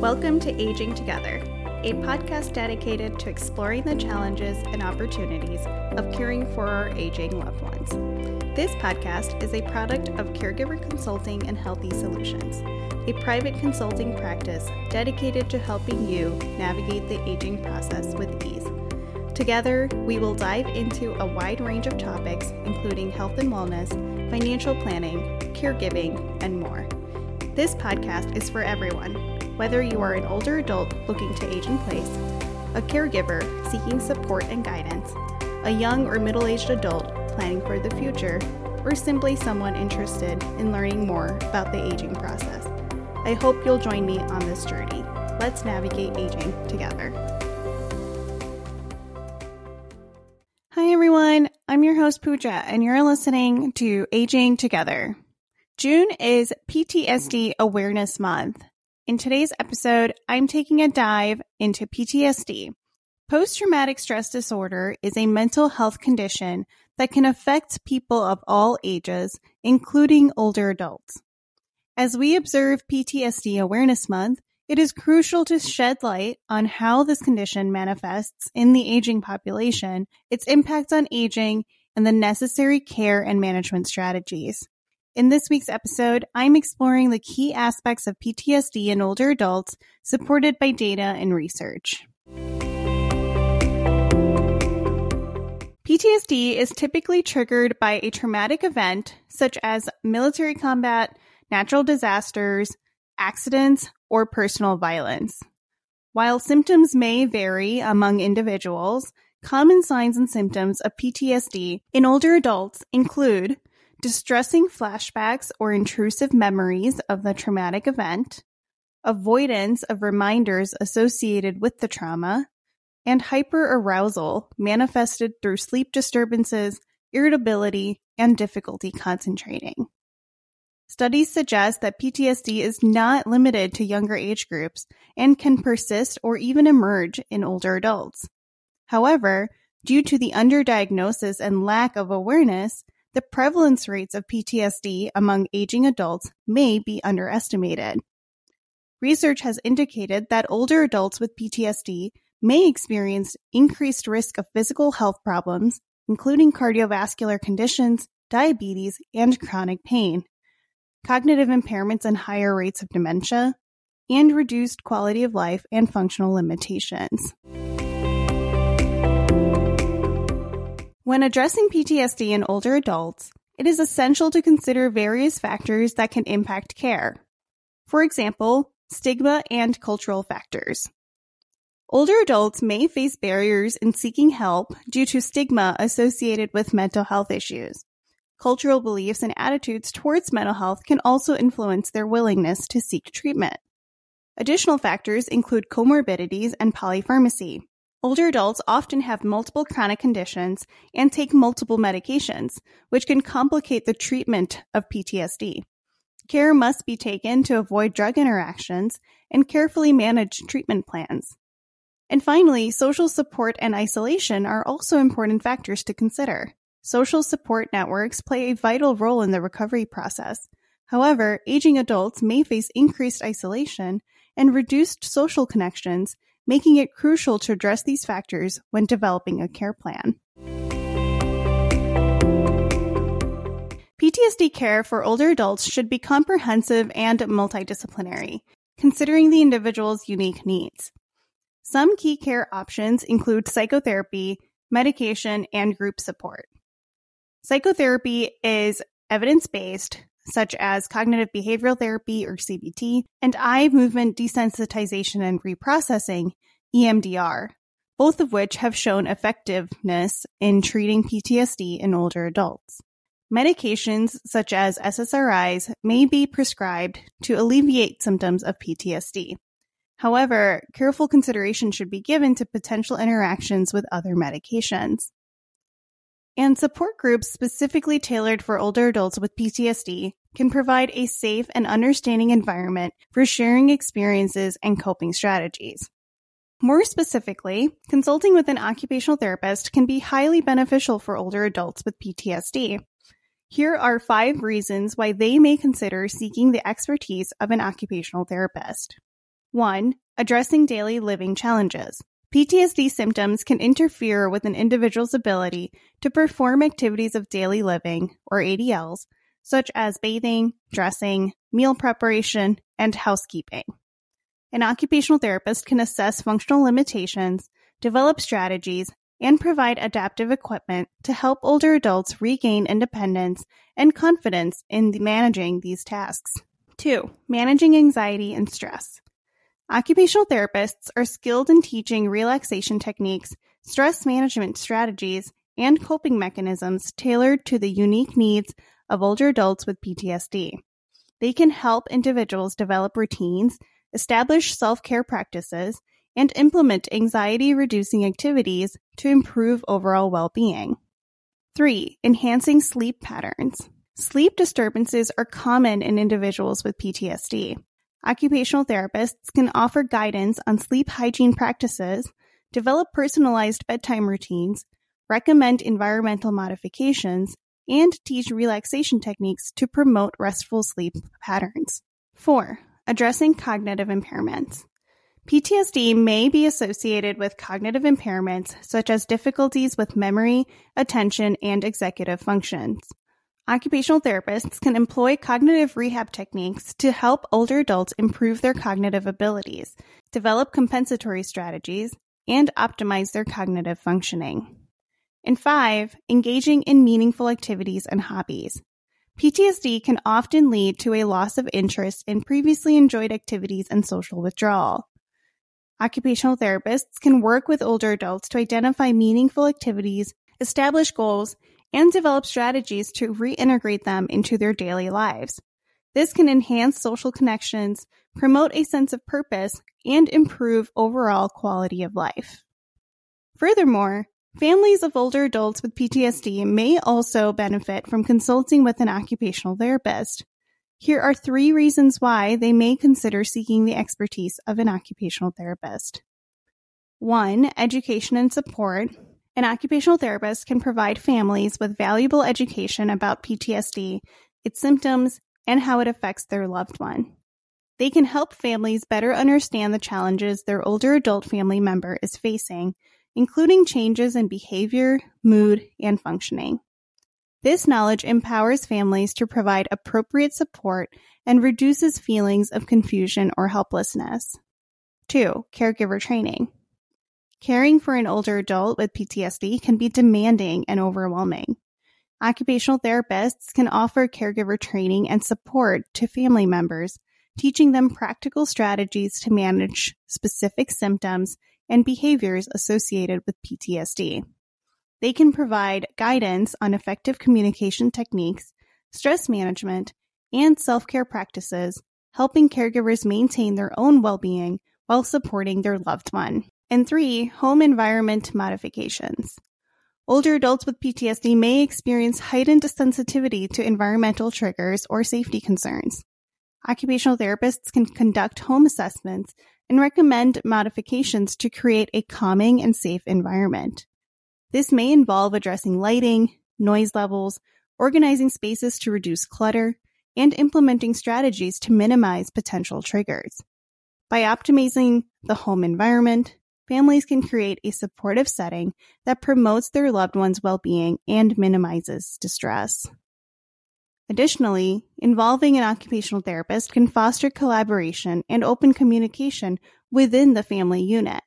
Welcome to Aging Together, a podcast dedicated to exploring the challenges and opportunities of caring for our aging loved ones. This podcast is a product of Caregiver Consulting and Healthy Solutions, a private consulting practice dedicated to helping you navigate the aging process with ease. Together, we will dive into a wide range of topics, including health and wellness, financial planning, caregiving, and more. This podcast is for everyone whether you are an older adult looking to age in place, a caregiver seeking support and guidance, a young or middle aged adult planning for the future, or simply someone interested in learning more about the aging process. I hope you'll join me on this journey. Let's navigate aging together. Hi, everyone. I'm your host, Pooja, and you're listening to Aging Together. June is PTSD Awareness Month. In today's episode, I'm taking a dive into PTSD. Post traumatic stress disorder is a mental health condition that can affect people of all ages, including older adults. As we observe PTSD Awareness Month, it is crucial to shed light on how this condition manifests in the aging population, its impact on aging, and the necessary care and management strategies. In this week's episode, I'm exploring the key aspects of PTSD in older adults, supported by data and research. PTSD is typically triggered by a traumatic event such as military combat, natural disasters, accidents, or personal violence. While symptoms may vary among individuals, common signs and symptoms of PTSD in older adults include distressing flashbacks or intrusive memories of the traumatic event, avoidance of reminders associated with the trauma, and hyperarousal manifested through sleep disturbances, irritability, and difficulty concentrating. Studies suggest that PTSD is not limited to younger age groups and can persist or even emerge in older adults. However, due to the underdiagnosis and lack of awareness, the prevalence rates of PTSD among aging adults may be underestimated. Research has indicated that older adults with PTSD may experience increased risk of physical health problems, including cardiovascular conditions, diabetes, and chronic pain, cognitive impairments and higher rates of dementia, and reduced quality of life and functional limitations. When addressing PTSD in older adults, it is essential to consider various factors that can impact care. For example, stigma and cultural factors. Older adults may face barriers in seeking help due to stigma associated with mental health issues. Cultural beliefs and attitudes towards mental health can also influence their willingness to seek treatment. Additional factors include comorbidities and polypharmacy. Older adults often have multiple chronic conditions and take multiple medications, which can complicate the treatment of PTSD. Care must be taken to avoid drug interactions and carefully manage treatment plans. And finally, social support and isolation are also important factors to consider. Social support networks play a vital role in the recovery process. However, aging adults may face increased isolation and reduced social connections making it crucial to address these factors when developing a care plan. PTSD care for older adults should be comprehensive and multidisciplinary, considering the individual's unique needs. Some key care options include psychotherapy, medication, and group support. Psychotherapy is evidence based, such as cognitive behavioral therapy or CBT, and eye movement desensitization and reprocessing, EMDR, both of which have shown effectiveness in treating PTSD in older adults. Medications such as SSRIs may be prescribed to alleviate symptoms of PTSD. However, careful consideration should be given to potential interactions with other medications. And support groups specifically tailored for older adults with PTSD can provide a safe and understanding environment for sharing experiences and coping strategies. More specifically, consulting with an occupational therapist can be highly beneficial for older adults with PTSD. Here are five reasons why they may consider seeking the expertise of an occupational therapist. 1. Addressing daily living challenges. PTSD symptoms can interfere with an individual's ability to perform activities of daily living, or ADLs, such as bathing, dressing, meal preparation, and housekeeping. An occupational therapist can assess functional limitations, develop strategies, and provide adaptive equipment to help older adults regain independence and confidence in managing these tasks. 2. Managing anxiety and stress. Occupational therapists are skilled in teaching relaxation techniques, stress management strategies, and coping mechanisms tailored to the unique needs of older adults with PTSD. They can help individuals develop routines, establish self care practices, and implement anxiety reducing activities to improve overall well being. 3. Enhancing sleep patterns. Sleep disturbances are common in individuals with PTSD. Occupational therapists can offer guidance on sleep hygiene practices, develop personalized bedtime routines, recommend environmental modifications, and teach relaxation techniques to promote restful sleep patterns. 4. Addressing cognitive impairments. PTSD may be associated with cognitive impairments such as difficulties with memory, attention, and executive functions. Occupational therapists can employ cognitive rehab techniques to help older adults improve their cognitive abilities, develop compensatory strategies, and optimize their cognitive functioning. And five, engaging in meaningful activities and hobbies. PTSD can often lead to a loss of interest in previously enjoyed activities and social withdrawal. Occupational therapists can work with older adults to identify meaningful activities, establish goals, and develop strategies to reintegrate them into their daily lives. This can enhance social connections, promote a sense of purpose, and improve overall quality of life. Furthermore, families of older adults with PTSD may also benefit from consulting with an occupational therapist. Here are three reasons why they may consider seeking the expertise of an occupational therapist. One, education and support. An occupational therapist can provide families with valuable education about PTSD, its symptoms, and how it affects their loved one. They can help families better understand the challenges their older adult family member is facing, including changes in behavior, mood, and functioning. This knowledge empowers families to provide appropriate support and reduces feelings of confusion or helplessness. 2. Caregiver training. Caring for an older adult with PTSD can be demanding and overwhelming. Occupational therapists can offer caregiver training and support to family members, teaching them practical strategies to manage specific symptoms and behaviors associated with PTSD. They can provide guidance on effective communication techniques, stress management, and self care practices, helping caregivers maintain their own well being while supporting their loved one. And three, home environment modifications. Older adults with PTSD may experience heightened sensitivity to environmental triggers or safety concerns. Occupational therapists can conduct home assessments and recommend modifications to create a calming and safe environment. This may involve addressing lighting, noise levels, organizing spaces to reduce clutter, and implementing strategies to minimize potential triggers. By optimizing the home environment, families can create a supportive setting that promotes their loved one's well-being and minimizes distress. Additionally, involving an occupational therapist can foster collaboration and open communication within the family unit.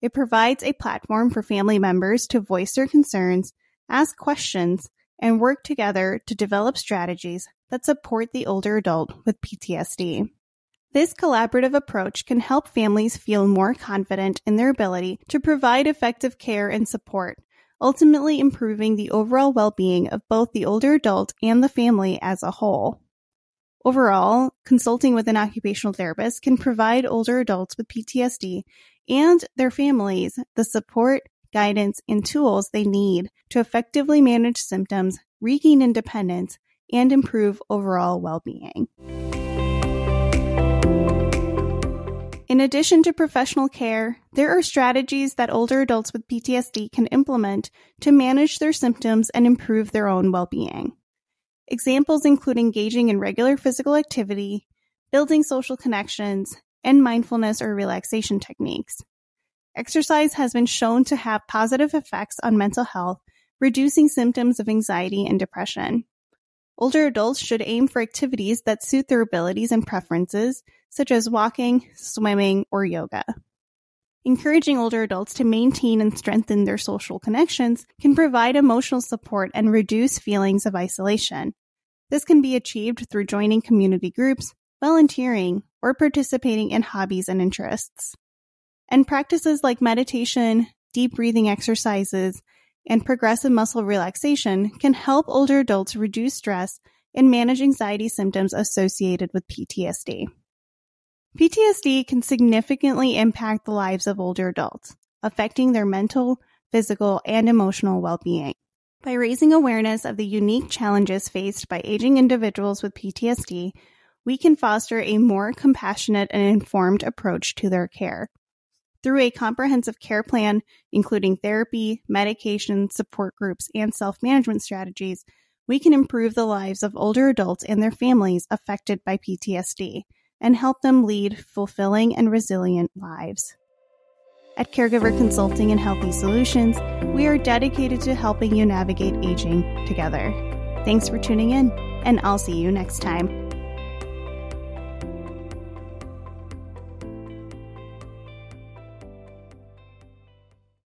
It provides a platform for family members to voice their concerns, ask questions, and work together to develop strategies that support the older adult with PTSD. This collaborative approach can help families feel more confident in their ability to provide effective care and support, ultimately improving the overall well-being of both the older adult and the family as a whole. Overall, consulting with an occupational therapist can provide older adults with PTSD and their families the support, guidance, and tools they need to effectively manage symptoms, regain independence, and improve overall well being. In addition to professional care, there are strategies that older adults with PTSD can implement to manage their symptoms and improve their own well being. Examples include engaging in regular physical activity, building social connections, and mindfulness or relaxation techniques. Exercise has been shown to have positive effects on mental health, reducing symptoms of anxiety and depression. Older adults should aim for activities that suit their abilities and preferences, such as walking, swimming, or yoga. Encouraging older adults to maintain and strengthen their social connections can provide emotional support and reduce feelings of isolation. This can be achieved through joining community groups, volunteering, or participating in hobbies and interests. And practices like meditation, deep breathing exercises, and progressive muscle relaxation can help older adults reduce stress and manage anxiety symptoms associated with PTSD. PTSD can significantly impact the lives of older adults, affecting their mental, physical, and emotional well-being. By raising awareness of the unique challenges faced by aging individuals with PTSD, we can foster a more compassionate and informed approach to their care. Through a comprehensive care plan, including therapy, medication, support groups, and self management strategies, we can improve the lives of older adults and their families affected by PTSD and help them lead fulfilling and resilient lives. At Caregiver Consulting and Healthy Solutions, we are dedicated to helping you navigate aging together. Thanks for tuning in, and I'll see you next time.